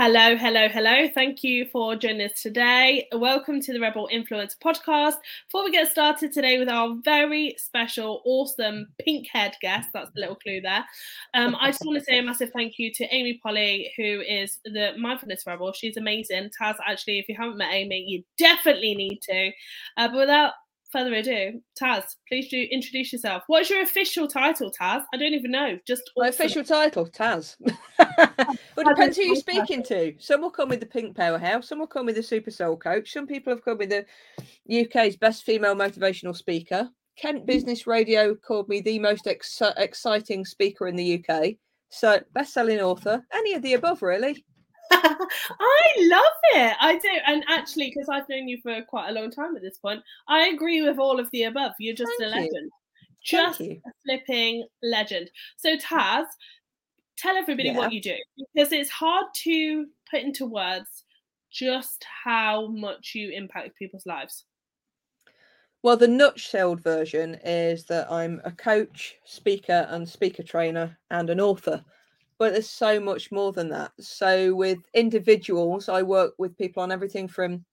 Hello, hello, hello. Thank you for joining us today. Welcome to the Rebel Influence podcast. Before we get started today with our very special, awesome pink haired guest, that's the little clue there. Um, I just want to say a massive thank you to Amy Polly, who is the Mindfulness Rebel. She's amazing. Taz, actually, if you haven't met Amy, you definitely need to. Uh, but without further ado, Taz, please do introduce yourself. What's your official title, Taz? I don't even know. Just my official title, Taz. well, depends who you're speaking to. Some will come with the Pink Powerhouse. Some will come with the Super Soul Coach. Some people have come with the UK's best female motivational speaker. Kent Business Radio called me the most ex- exciting speaker in the UK. So, best-selling author. Any of the above, really. I love it. I do. And actually, because I've known you for quite a long time at this point, I agree with all of the above. You're just Thank a legend. You. Just a flipping legend. So, Taz, tell everybody yeah. what you do because it's hard to put into words just how much you impact people's lives. Well, the nutshelled version is that I'm a coach, speaker, and speaker trainer, and an author but there's so much more than that. So with individuals, I work with people on everything from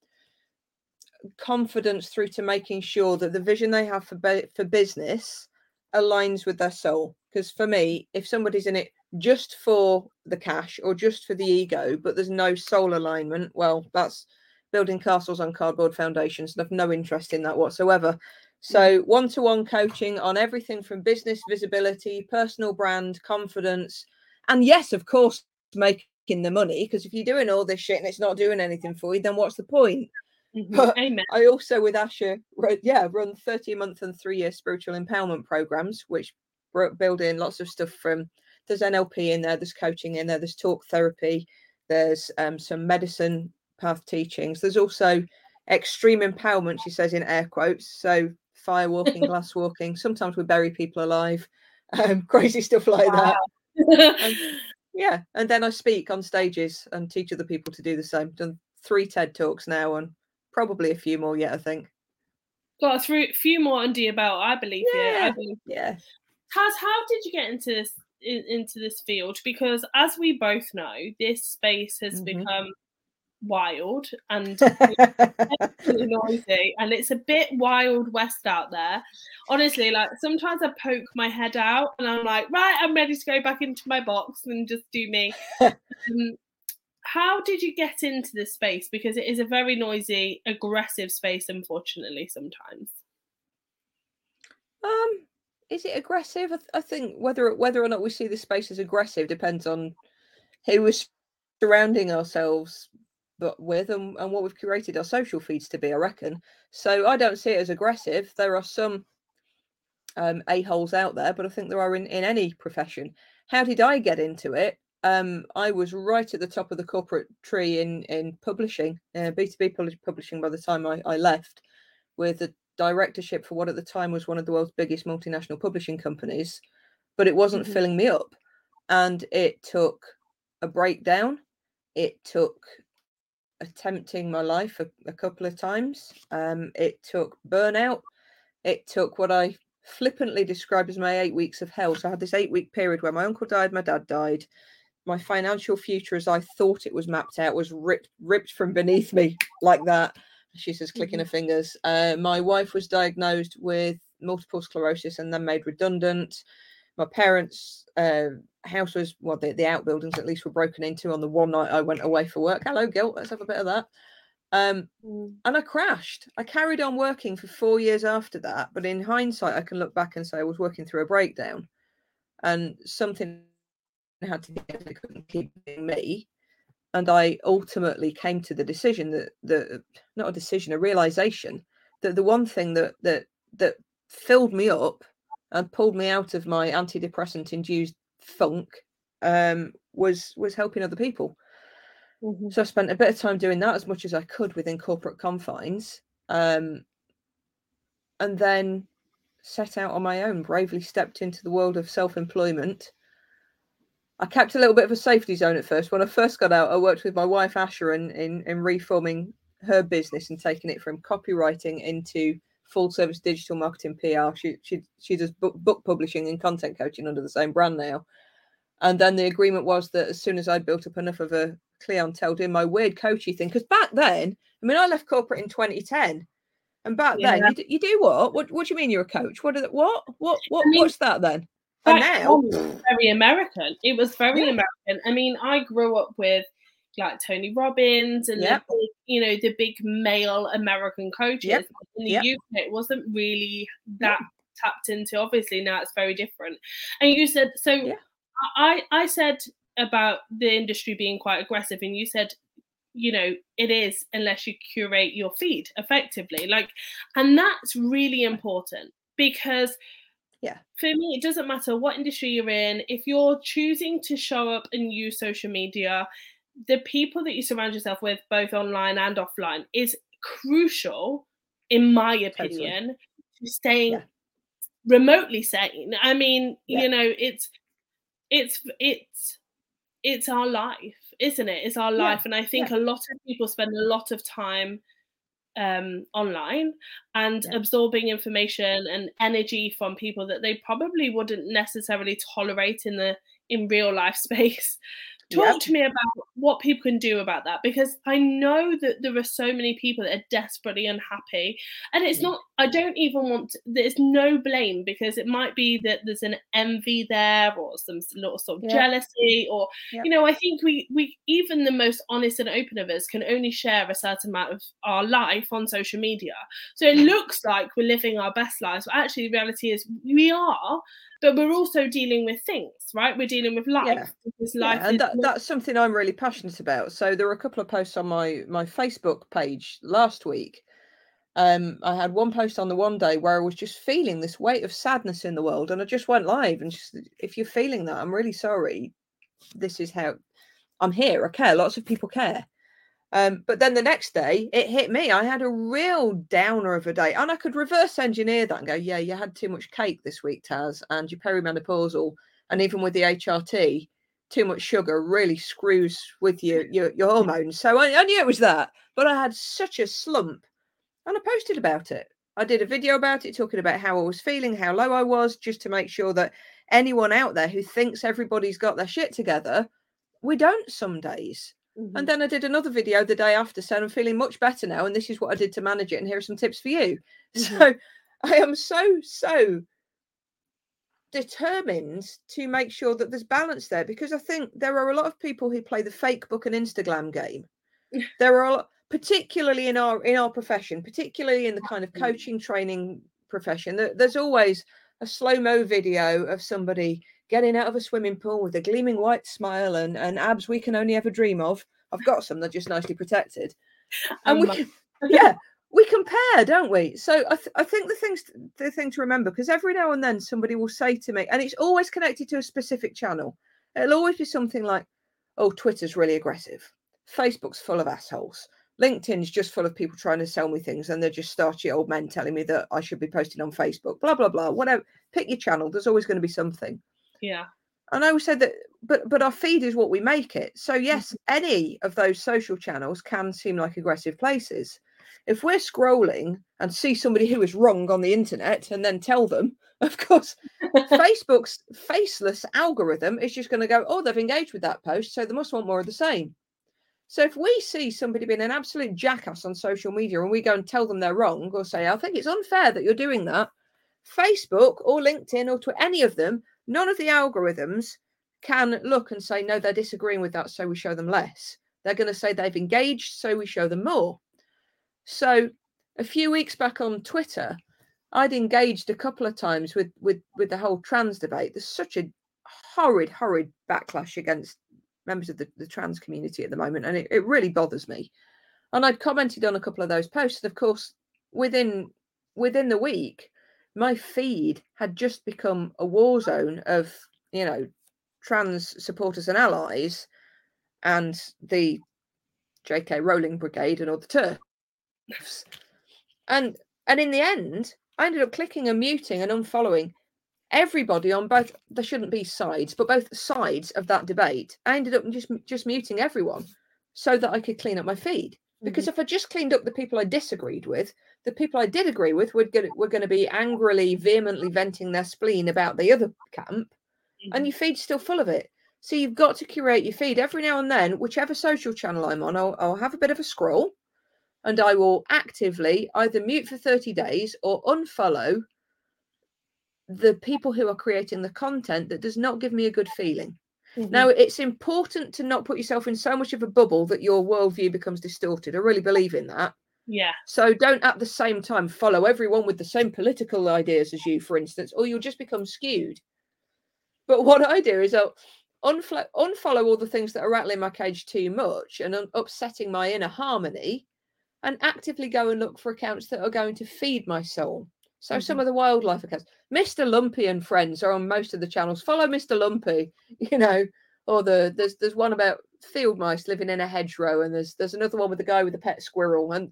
confidence through to making sure that the vision they have for for business aligns with their soul. Because for me, if somebody's in it just for the cash or just for the ego, but there's no soul alignment, well, that's building castles on cardboard foundations and I've no interest in that whatsoever. Mm. So, one to one coaching on everything from business visibility, personal brand, confidence, and yes, of course, making the money because if you're doing all this shit and it's not doing anything for you, then what's the point? Mm-hmm. But Amen. I also, with Asha, yeah, run 30 month and three year spiritual empowerment programs, which build in lots of stuff from there's NLP in there, there's coaching in there, there's talk therapy, there's um, some medicine path teachings. There's also extreme empowerment, she says in air quotes. So fire walking, glass walking. Sometimes we bury people alive, um, crazy stuff like wow. that and, yeah, and then I speak on stages and teach other people to do the same. Done three TED talks now, and probably a few more yet. I think. Got a few, few more under your belt, I believe. Yeah, I believe. yeah. Taz, how did you get into this in, into this field? Because as we both know, this space has mm-hmm. become wild and noisy and it's a bit wild west out there. Honestly like sometimes i poke my head out and i'm like right i'm ready to go back into my box and just do me. Um, how did you get into this space? Because it is a very noisy aggressive space unfortunately sometimes. Um is it aggressive? I, th- I think whether whether or not we see the space as aggressive depends on who is surrounding ourselves but with and, and what we've curated our social feeds to be, I reckon. So I don't see it as aggressive. There are some um, a-holes out there, but I think there are in, in any profession. How did I get into it? Um, I was right at the top of the corporate tree in in publishing, uh, B2B publishing by the time I, I left, with a directorship for what at the time was one of the world's biggest multinational publishing companies, but it wasn't mm-hmm. filling me up. And it took a breakdown. It took attempting my life a, a couple of times. Um, it took burnout. It took what I flippantly describe as my eight weeks of hell. So I had this eight week period where my uncle died, my dad died. My financial future, as I thought it was mapped out, was ripped ripped from beneath me like that. She says, clicking mm-hmm. her fingers. Uh, my wife was diagnosed with multiple sclerosis and then made redundant. My parents' uh, house was well, the, the outbuildings at least were broken into on the one night I went away for work. Hello, guilt. Let's have a bit of that. Um, mm. And I crashed. I carried on working for four years after that. But in hindsight, I can look back and say I was working through a breakdown and something had to get that couldn't keep being me. And I ultimately came to the decision that the not a decision, a realization that the one thing that that that filled me up and pulled me out of my antidepressant induced funk um, was was helping other people. Mm-hmm. So I spent a bit of time doing that as much as I could within corporate confines, um, and then set out on my own. Bravely stepped into the world of self employment. I kept a little bit of a safety zone at first. When I first got out, I worked with my wife Asher in, in, in reforming her business and taking it from copywriting into full service digital marketing PR. She she she does book, book publishing and content coaching under the same brand now. And then the agreement was that as soon as I built up enough of a clientele doing my weird coachy thing, because back then, I mean, I left corporate in 2010. And back yeah. then, you, you, do what? What What do you mean you're a coach? What? Are, what? What? What? I mean, what's that then? And now, very American. It was very yeah. American. I mean, I grew up with like Tony Robbins and yep. the you know the big male American coaches. Yep. In the yep. UK, it wasn't really that tapped into. Obviously, now it's very different. And you said so. Yeah. I I said about the industry being quite aggressive, and you said you know it is unless you curate your feed effectively like and that's really important because yeah for me it doesn't matter what industry you're in if you're choosing to show up and use social media the people that you surround yourself with both online and offline is crucial in my opinion to staying yeah. remotely sane i mean yeah. you know it's it's it's it's our life isn't it it's our life yeah. and i think a lot of people spend a lot of time um, online and absorbing information and energy from people that they probably wouldn't necessarily tolerate in the in real life space Talk yep. to me about what people can do about that because I know that there are so many people that are desperately unhappy. And it's not, I don't even want, to, there's no blame because it might be that there's an envy there or some little sort of yep. jealousy or, yep. you know, I think we, we, even the most honest and open of us can only share a certain amount of our life on social media. So it looks like we're living our best lives, but actually the reality is we are, but we're also dealing with things, right? We're dealing with life. Yeah. Because life yeah, and that, that's something I'm really passionate about. So there were a couple of posts on my my Facebook page last week. Um, I had one post on the one day where I was just feeling this weight of sadness in the world, and I just went live and just, if you're feeling that, I'm really sorry. This is how I'm here. I care. Lots of people care. Um, but then the next day, it hit me. I had a real downer of a day, and I could reverse engineer that and go, "Yeah, you had too much cake this week, Taz, and you're perimenopausal, and even with the HRT, too much sugar really screws with your your, your hormones." So I, I knew it was that, but I had such a slump, and I posted about it. I did a video about it, talking about how I was feeling, how low I was, just to make sure that anyone out there who thinks everybody's got their shit together, we don't some days. Mm-hmm. And then I did another video the day after saying I'm feeling much better now, and this is what I did to manage it, and here are some tips for you. Mm-hmm. So I am so, so determined to make sure that there's balance there because I think there are a lot of people who play the fake book and Instagram game. there are a lot, particularly in our in our profession, particularly in the kind of coaching training profession, there's always a slow-mo video of somebody getting out of a swimming pool with a gleaming white smile and, and abs we can only ever dream of. I've got some, they're just nicely protected. And we can, yeah, we compare, don't we? So I, th- I think the things the thing to remember because every now and then somebody will say to me, and it's always connected to a specific channel. It'll always be something like, "Oh, Twitter's really aggressive. Facebook's full of assholes. LinkedIn's just full of people trying to sell me things, and they're just starchy old men telling me that I should be posting on Facebook. Blah blah blah. Whatever. Pick your channel. There's always going to be something. Yeah. And I always said that, but but our feed is what we make it. So yes, mm-hmm. any of those social channels can seem like aggressive places. If we're scrolling and see somebody who is wrong on the internet and then tell them, of course, Facebook's faceless algorithm is just going to go, oh, they've engaged with that post, so they must want more of the same. So if we see somebody being an absolute jackass on social media and we go and tell them they're wrong or say, I think it's unfair that you're doing that, Facebook or LinkedIn or to any of them None of the algorithms can look and say, no, they're disagreeing with that, so we show them less. They're going to say they've engaged, so we show them more. So a few weeks back on Twitter, I'd engaged a couple of times with with with the whole trans debate. There's such a horrid, horrid backlash against members of the, the trans community at the moment, and it, it really bothers me. And I'd commented on a couple of those posts, and of course, within within the week, my feed had just become a war zone of you know trans supporters and allies and the jk rowling brigade and all the TERFs and and in the end i ended up clicking and muting and unfollowing everybody on both there shouldn't be sides but both sides of that debate i ended up just just muting everyone so that i could clean up my feed because mm-hmm. if I just cleaned up the people I disagreed with, the people I did agree with were going to, were going to be angrily, vehemently venting their spleen about the other camp, mm-hmm. and your feed's still full of it. So you've got to curate your feed every now and then, whichever social channel I'm on, I'll, I'll have a bit of a scroll and I will actively either mute for 30 days or unfollow the people who are creating the content that does not give me a good feeling. Mm-hmm. Now, it's important to not put yourself in so much of a bubble that your worldview becomes distorted. I really believe in that. Yeah. So don't at the same time follow everyone with the same political ideas as you, for instance, or you'll just become skewed. But what I do is I'll unfo- unfollow all the things that are rattling my cage too much and un- upsetting my inner harmony and actively go and look for accounts that are going to feed my soul. So mm-hmm. some of the wildlife accounts, Mr. Lumpy and friends are on most of the channels. Follow Mr. Lumpy, you know, or the there's there's one about field mice living in a hedgerow, and there's there's another one with a guy with a pet squirrel, and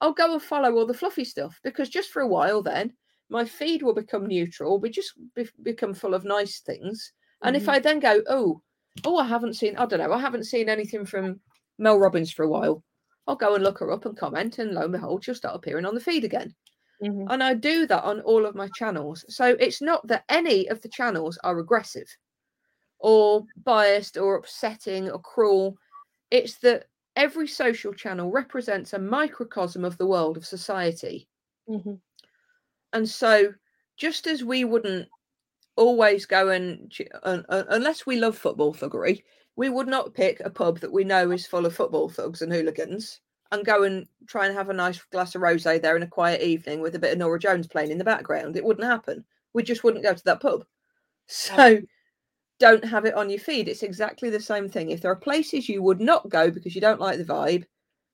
I'll go and follow all the fluffy stuff because just for a while then my feed will become neutral, we just be- become full of nice things. And mm-hmm. if I then go, oh, oh, I haven't seen, I don't know, I haven't seen anything from Mel Robbins for a while. I'll go and look her up and comment, and lo and behold, she'll start appearing on the feed again. Mm-hmm. And I do that on all of my channels. So it's not that any of the channels are aggressive or biased or upsetting or cruel. It's that every social channel represents a microcosm of the world of society. Mm-hmm. And so, just as we wouldn't always go and, uh, uh, unless we love football thuggery, we would not pick a pub that we know is full of football thugs and hooligans and go and try and have a nice glass of rosé there in a quiet evening with a bit of Norah Jones playing in the background. It wouldn't happen. We just wouldn't go to that pub. So don't have it on your feed. It's exactly the same thing. If there are places you would not go because you don't like the vibe,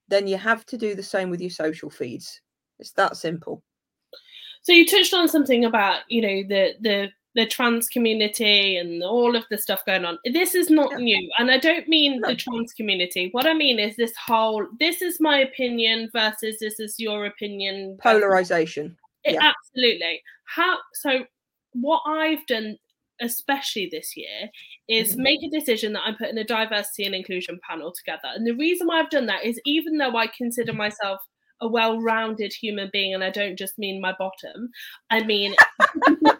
then you have to do the same with your social feeds. It's that simple. So you touched on something about, you know, the the the trans community and all of the stuff going on. This is not new. And I don't mean the trans community. What I mean is this whole this is my opinion versus this is your opinion. Polarization. It, yeah. Absolutely. How so what I've done especially this year, is mm-hmm. make a decision that I'm putting a diversity and inclusion panel together. And the reason why I've done that is even though I consider myself a well-rounded human being, and I don't just mean my bottom, I mean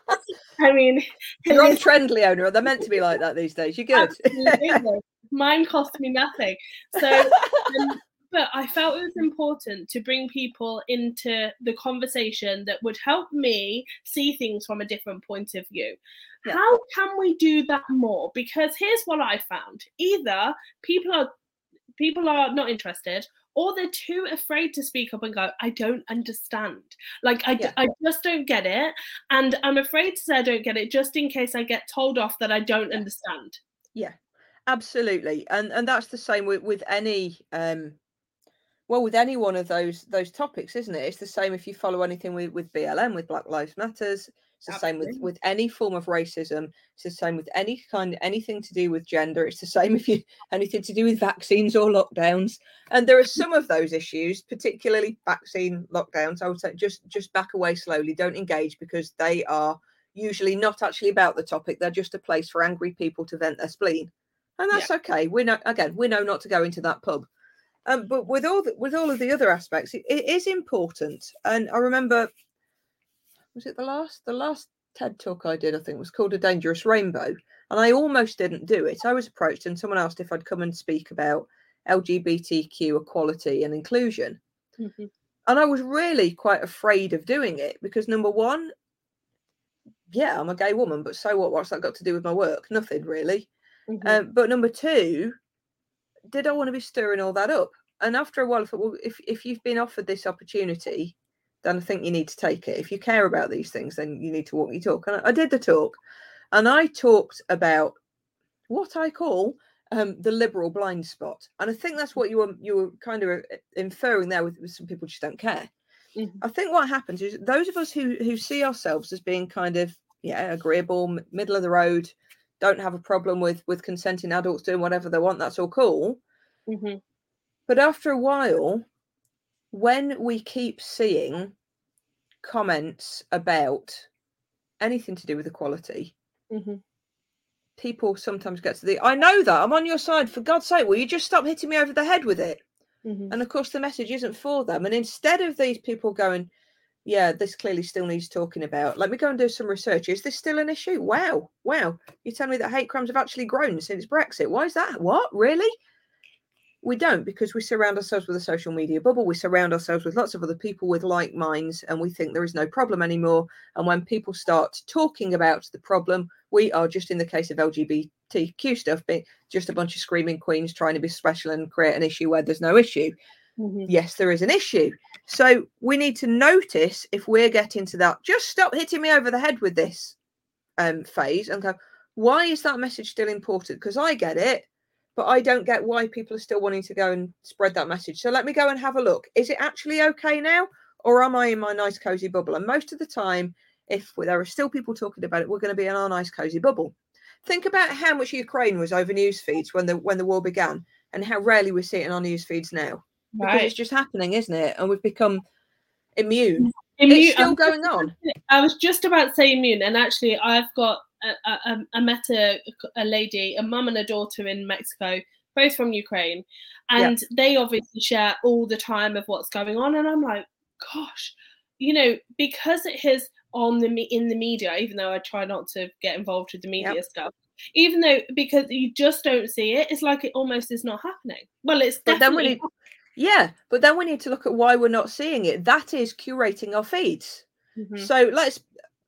I mean, you're on trend, Leona. They're meant to be like that these days. You're good. Mine cost me nothing. So, um, but I felt it was important to bring people into the conversation that would help me see things from a different point of view. Yeah. How can we do that more? Because here's what I found: either people are people are not interested or they're too afraid to speak up and go i don't understand like I, yeah. I just don't get it and i'm afraid to say i don't get it just in case i get told off that i don't yeah. understand yeah absolutely and and that's the same with with any um well with any one of those those topics isn't it it's the same if you follow anything with with blm with black lives matters it's the Absolutely. same with with any form of racism it's the same with any kind anything to do with gender it's the same if you anything to do with vaccines or lockdowns and there are some of those issues particularly vaccine lockdowns i would say just just back away slowly don't engage because they are usually not actually about the topic they're just a place for angry people to vent their spleen and that's yeah. okay we know again we know not to go into that pub um, but with all the, with all of the other aspects, it, it is important. And I remember, was it the last the last TED talk I did? I think was called a dangerous rainbow, and I almost didn't do it. I was approached, and someone asked if I'd come and speak about LGBTQ equality and inclusion, mm-hmm. and I was really quite afraid of doing it because number one, yeah, I'm a gay woman, but so what? What's that got to do with my work? Nothing really. Mm-hmm. Um, but number two, did I want to be stirring all that up? And after a while, I thought, well, if, if you've been offered this opportunity, then I think you need to take it. If you care about these things, then you need to walk your talk. And I, did the talk, and I talked about what I call um, the liberal blind spot. And I think that's what you were you were kind of uh, inferring there with, with some people just don't care. Mm-hmm. I think what happens is those of us who who see ourselves as being kind of yeah agreeable, middle of the road, don't have a problem with with consenting adults doing whatever they want that's all cool mm-hmm. but after a while when we keep seeing comments about anything to do with equality mm-hmm. people sometimes get to the i know that i'm on your side for god's sake will you just stop hitting me over the head with it mm-hmm. and of course the message isn't for them and instead of these people going yeah, this clearly still needs talking about. Let me go and do some research. Is this still an issue? Wow, wow. You tell me that hate crimes have actually grown since Brexit. Why is that? What? Really? We don't because we surround ourselves with a social media bubble. We surround ourselves with lots of other people with like minds, and we think there is no problem anymore. And when people start talking about the problem, we are just in the case of LGBTQ stuff, being just a bunch of screaming queens trying to be special and create an issue where there's no issue. Mm-hmm. Yes, there is an issue. So we need to notice if we're getting to that. Just stop hitting me over the head with this um, phase and go, why is that message still important? Because I get it but I don't get why people are still wanting to go and spread that message. So let me go and have a look. Is it actually okay now, or am I in my nice cozy bubble? And most of the time, if there are still people talking about it, we're going to be in our nice cozy bubble. Think about how much Ukraine was over news feeds when the when the war began, and how rarely we see it in our news feeds now. Because it's just happening, isn't it? And we've become immune. immune. It's still going on. I was just about to say immune, and actually, I've got I, I, met a, a lady, a mum and a daughter in Mexico, both from Ukraine, and yeah. they obviously share all the time of what's going on. And I'm like, gosh, you know, because it is on the in the media, even though I try not to get involved with the media yep. stuff, even though because you just don't see it, it's like it almost is not happening. Well, it's but then we need, yeah, but then we need to look at why we're not seeing it. That is curating our feeds. Mm-hmm. So let's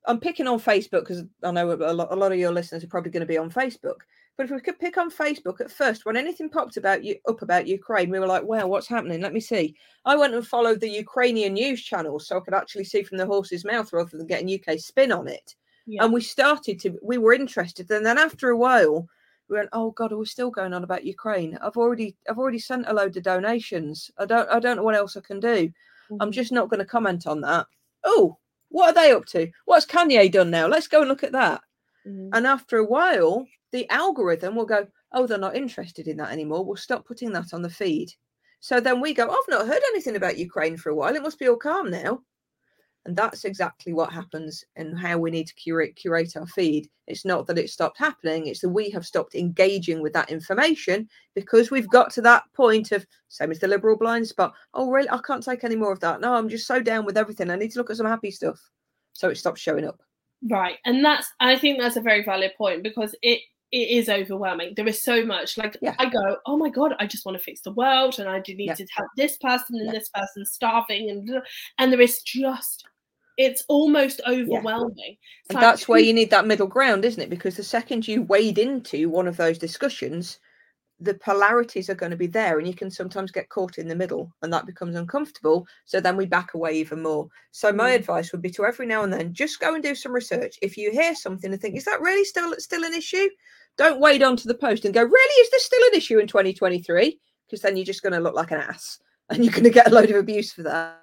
I'm picking on Facebook because I know a lot, a lot of your listeners are probably going to be on Facebook. But if we could pick on Facebook at first, when anything popped about you up about Ukraine, we were like, "Wow, what's happening? Let me see." I went and followed the Ukrainian news channel so I could actually see from the horse's mouth rather than getting UK spin on it. Yeah. And we started to, we were interested, and then after a while, we went, "Oh God, are we still going on about Ukraine? I've already, I've already sent a load of donations. I don't, I don't know what else I can do. Mm-hmm. I'm just not going to comment on that." Oh, what are they up to? What's Kanye done now? Let's go and look at that. Mm-hmm. And after a while, the algorithm will go, oh, they're not interested in that anymore. We'll stop putting that on the feed. So then we go, I've not heard anything about Ukraine for a while. It must be all calm now. And that's exactly what happens and how we need to curate curate our feed. It's not that it stopped happening, it's that we have stopped engaging with that information because we've got to that point of same as the liberal blind spot. Oh, really? I can't take any more of that. No, I'm just so down with everything. I need to look at some happy stuff. So it stops showing up. Right. And that's I think that's a very valid point because it it is overwhelming. There is so much. Like yeah. I go, oh my god, I just want to fix the world, and I do need yeah. to help this person and yeah. this person starving, and and there is just it's almost overwhelming. Yeah. And like, that's where you need that middle ground, isn't it? Because the second you wade into one of those discussions, the polarities are going to be there, and you can sometimes get caught in the middle, and that becomes uncomfortable. So then we back away even more. So my mm. advice would be to every now and then just go and do some research. If you hear something and think, is that really still still an issue? Don't wade onto the post and go, really, is this still an issue in 2023? Because then you're just going to look like an ass, and you're going to get a load of abuse for that.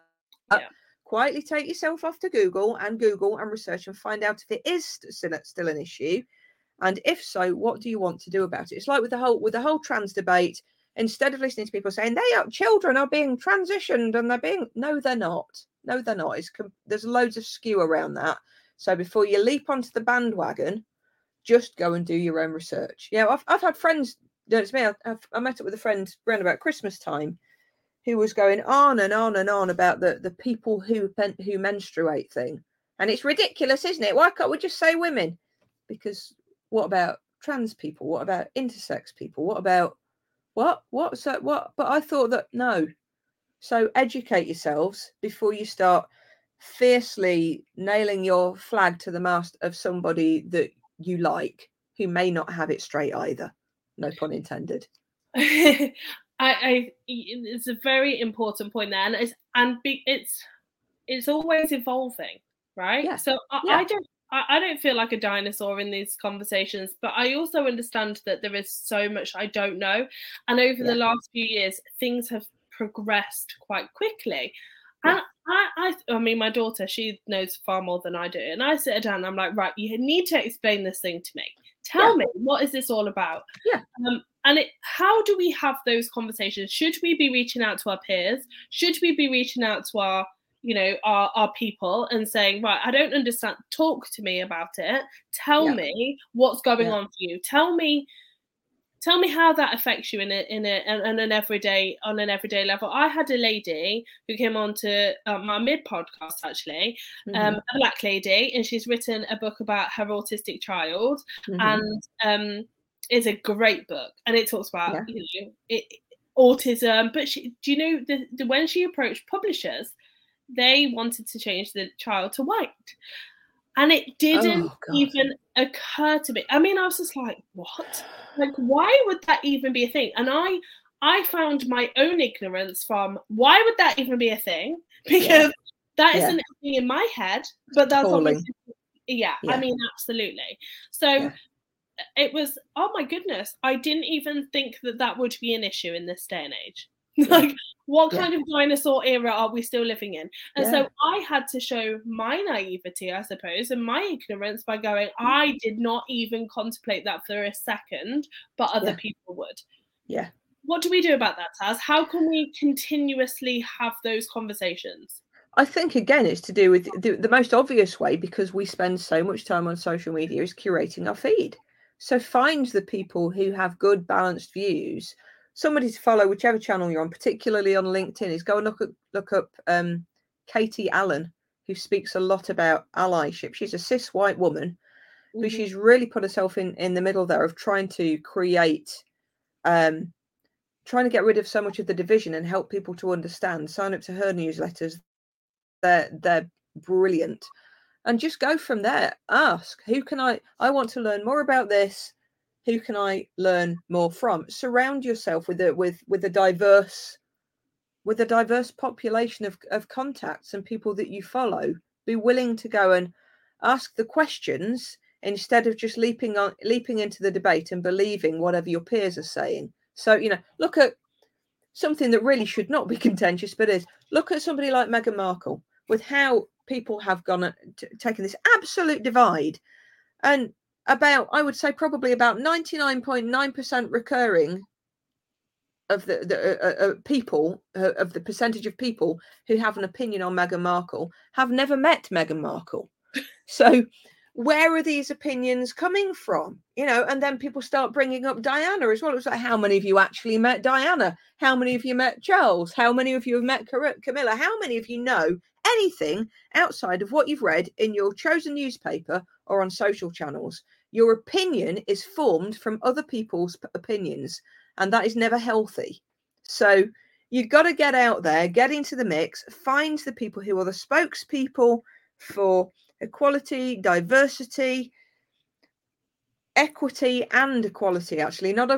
Yeah quietly take yourself off to Google and Google and research and find out if it is still, an issue. And if so, what do you want to do about it? It's like with the whole with the whole trans debate. Instead of listening to people saying they are children are being transitioned and they're being no, they're not. No, they're not. It's, there's loads of skew around that. So before you leap onto the bandwagon, just go and do your own research. Yeah, I've I've had friends. You know, it's me. I've, I met up with a friend around about Christmas time, who was going on and on and on about the the people who who menstruate thing, and it's ridiculous, isn't it? Why can't we just say women? Because what about trans people? What about intersex people? What about what what so what? But I thought that no. So educate yourselves before you start fiercely nailing your flag to the mast of somebody that you like who may not have it straight either. No pun intended. I, I it's a very important point there, and it's and be, it's it's always evolving, right? Yeah. So I, yeah. I don't I, don't feel like a dinosaur in these conversations, but I also understand that there is so much I don't know, and over yeah. the last few years, things have progressed quite quickly. And I, I, I mean, my daughter, she knows far more than I do. And I sit her down and I'm like, right, you need to explain this thing to me. Tell yeah. me, what is this all about? Yeah. Um, and it, how do we have those conversations? Should we be reaching out to our peers? Should we be reaching out to our, you know, our, our people and saying, right, I don't understand. Talk to me about it. Tell yeah. me what's going yeah. on for you. Tell me tell me how that affects you in a in a on an everyday on an everyday level i had a lady who came on to uh, my mid podcast actually um, mm-hmm. um, a black lady and she's written a book about her autistic child mm-hmm. and um it's a great book and it talks about yeah. you know it, autism but she do you know the, the when she approached publishers they wanted to change the child to white and it didn't oh, even occur to me. I mean, I was just like, what? Like, why would that even be a thing? And I I found my own ignorance from why would that even be a thing? Because yeah. that yeah. isn't thing in my head, but that's yeah, yeah, I mean, absolutely. So. It was, oh my goodness, I didn't even think that that would be an issue in this day and age. like what kind of dinosaur era are we still living in and yeah. so i had to show my naivety i suppose and my ignorance by going mm. i did not even contemplate that for a second but other yeah. people would yeah what do we do about that taz how can we continuously have those conversations I think again it's to do with the, the most obvious way because we spend so much time on social media is curating our feed. So find the people who have good balanced views somebody to follow, whichever channel you're on, particularly on LinkedIn, is go and look up look up um, Katie Allen, who speaks a lot about allyship. She's a cis white woman, mm-hmm. but she's really put herself in in the middle there of trying to create, um, trying to get rid of so much of the division and help people to understand. Sign up to her newsletters; they're they're brilliant. And just go from there. Ask who can I? I want to learn more about this who can I learn more from? Surround yourself with a with with a diverse with a diverse population of, of contacts and people that you follow. Be willing to go and ask the questions instead of just leaping on leaping into the debate and believing whatever your peers are saying. So, you know, look at something that really should not be contentious, but is look at somebody like Meghan Markle with how people have gone t- taken this absolute divide and about I would say probably about 99.9% recurring of the, the uh, uh, uh, people uh, of the percentage of people who have an opinion on Meghan Markle have never met Meghan Markle. so where are these opinions coming from? You know, and then people start bringing up Diana as well. It's like, how many of you actually met Diana? How many of you met Charles? How many of you have met Camilla? How many of you know anything outside of what you've read in your chosen newspaper or on social channels? Your opinion is formed from other people's opinions, and that is never healthy. So you've got to get out there, get into the mix, find the people who are the spokespeople for equality, diversity, equity, and equality. Actually, not a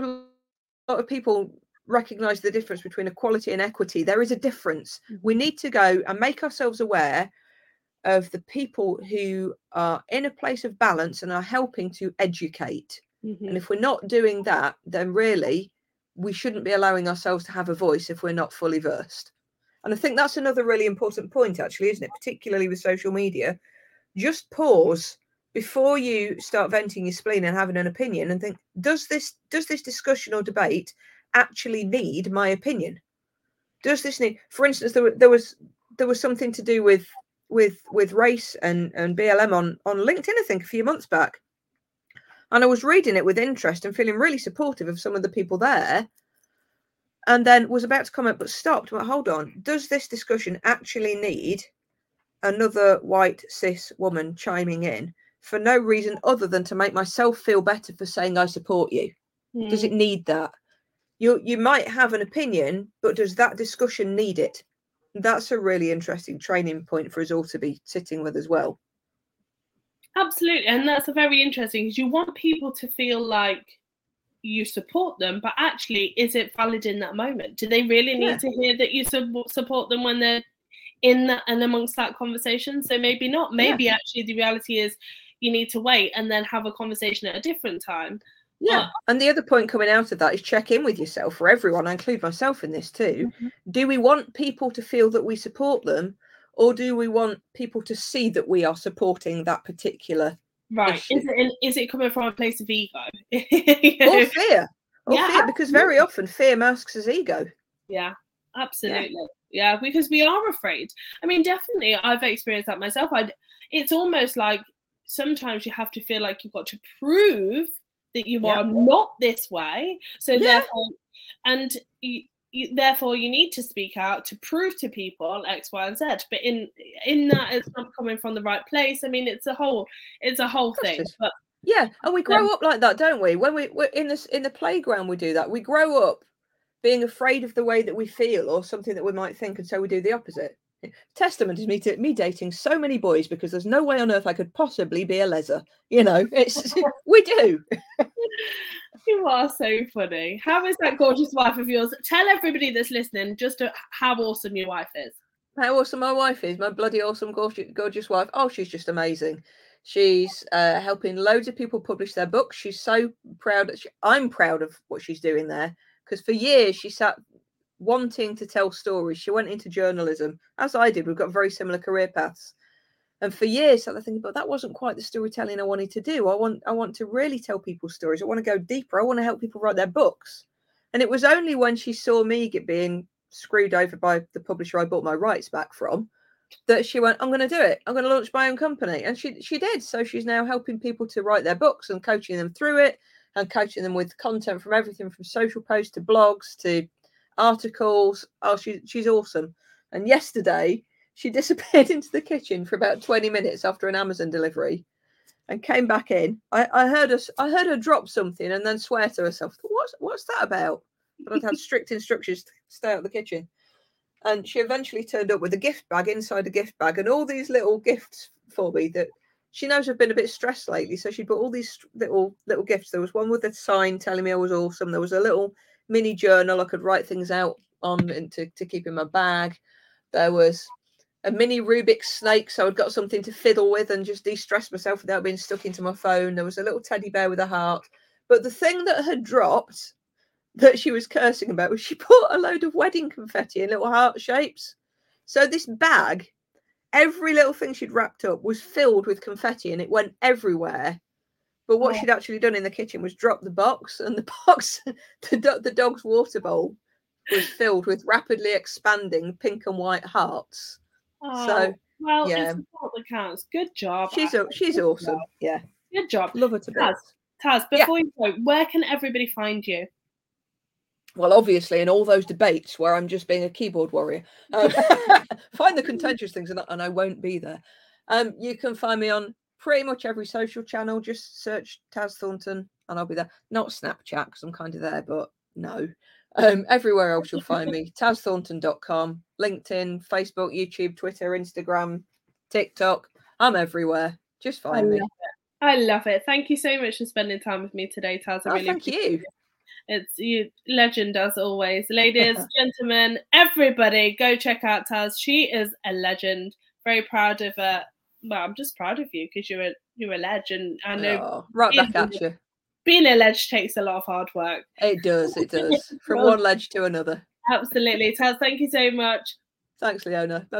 lot of people recognize the difference between equality and equity. There is a difference. We mm-hmm. need to go and make ourselves aware of the people who are in a place of balance and are helping to educate. Mm-hmm. And if we're not doing that, then really we shouldn't be allowing ourselves to have a voice if we're not fully versed. And I think that's another really important point, actually, isn't it? Particularly with social media. Just pause before you start venting your spleen and having an opinion and think, does this does this discussion or debate actually need my opinion? Does this need, for instance, there, there was there was something to do with with with race and and BLM on on LinkedIn, I think, a few months back, and I was reading it with interest and feeling really supportive of some of the people there. And then was about to comment, but stopped. But hold on, does this discussion actually need another white cis woman chiming in for no reason other than to make myself feel better for saying I support you? Mm. Does it hmm. need that? You you might have an opinion, but does that discussion need it? that's a really interesting training point for us all to be sitting with as well. Absolutely, and that's a very interesting because you want people to feel like you support them, but actually, is it valid in that moment? Do they really need yeah. to hear that you support them when they're in that and amongst that conversation? So maybe not. Maybe yeah. actually the reality is you need to wait and then have a conversation at a different time. Yeah. and the other point coming out of that is check in with yourself for everyone. I include myself in this too. Mm-hmm. Do we want people to feel that we support them, or do we want people to see that we are supporting that particular right? Issue? Is it is it coming from a place of ego or fear? Or yeah, fear, because very often fear masks as ego. Yeah, absolutely. Yeah. yeah, because we are afraid. I mean, definitely, I've experienced that myself. I, it's almost like sometimes you have to feel like you've got to prove that you Yeah. are not this way. So Yeah. therefore, and you, you, therefore you need to speak out to prove to people X, Y, and Z. But in in that, it's not coming from the right place. I mean, it's a whole it's a whole thing. But Yeah, and we grow Um, up like that, don't we? When we we're in this in the playground, we do that. We grow up being afraid of the way that we feel or something that we might think, and so we do the opposite. Testament is me to me dating so many boys because there's no way on earth I could possibly be a leser. You know, it's we do. you are so funny. How is that gorgeous wife of yours? Tell everybody that's listening just uh, how awesome your wife is. How awesome my wife is, my bloody awesome, gorgeous, gorgeous wife. Oh, she's just amazing. She's uh, helping loads of people publish their books. She's so proud. She, I'm proud of what she's doing there because for years she sat wanting to tell stories. She went into journalism, as I did. We've got very similar career paths. And for years, I thinking, but that wasn't quite the storytelling I wanted to do. I want, I want to really tell people stories. I want to go deeper. I want to help people write their books. And it was only when she saw me get being screwed over by the publisher I bought my rights back from that she went, I'm going to do it. I'm going to launch my own company. And she she did. So she's now helping people to write their books and coaching them through it and coaching them with content from everything from social posts to blogs to articles. Oh, she, she's awesome. And yesterday she disappeared into the kitchen for about 20 minutes after an Amazon delivery and came back in. I, I heard us I heard her drop something and then swear to herself. What's what's that about? But I'd had strict instructions to stay out of the kitchen. And she eventually turned up with a gift bag inside a gift bag and all these little gifts for me that she knows I've been a bit stressed lately. So she brought all these little little gifts. There was one with a sign telling me I was awesome. There was a little mini journal I could write things out on and to, to keep in my bag. There was a mini Rubik's snake, so I'd got something to fiddle with and just de-stress myself without being stuck into my phone. There was a little teddy bear with a heart. But the thing that had dropped that she was cursing about was she put a load of wedding confetti in little heart shapes. So this bag, every little thing she'd wrapped up was filled with confetti and it went everywhere. But what Oh. she'd actually done in the kitchen was drop the box, and the box, the, do- the dog's water bowl, was filled with rapidly expanding pink and white hearts. Oh, So, well, yeah. it's the thought that counts. Good job. She's a, she's Good awesome. job. Yeah, Good job. love her to Taz. Taz, Yeah. before you go, where can everybody find you? Well, obviously, in all those debates where I'm just being a keyboard warrior, um, find the contentious things, and, I- and I won't be there. Um, you can find me on pretty much every social channel. Just search Taz Thornton, and I'll be there. Not Snapchat because I'm kind of there, but no. Um, everywhere else you'll find me. TazThornton.com, LinkedIn, Facebook, YouTube, Twitter, Instagram, TikTok. I'm everywhere. Just I find me. it. I love it. Thank you so much for spending time with me today, Taz. I Oh, really thank you. it. It's you legend as always. Ladies, gentlemen, everybody go check out Taz. She is a legend. Very proud of her. Well, I'm just proud of you because you're a you're a legend. I know Oh, right back at you. being a ledge takes a lot of hard work. It does. It does. From one ledge to another. Absolutely. Taz, thank you so much. Thanks, Leona. Bye bye.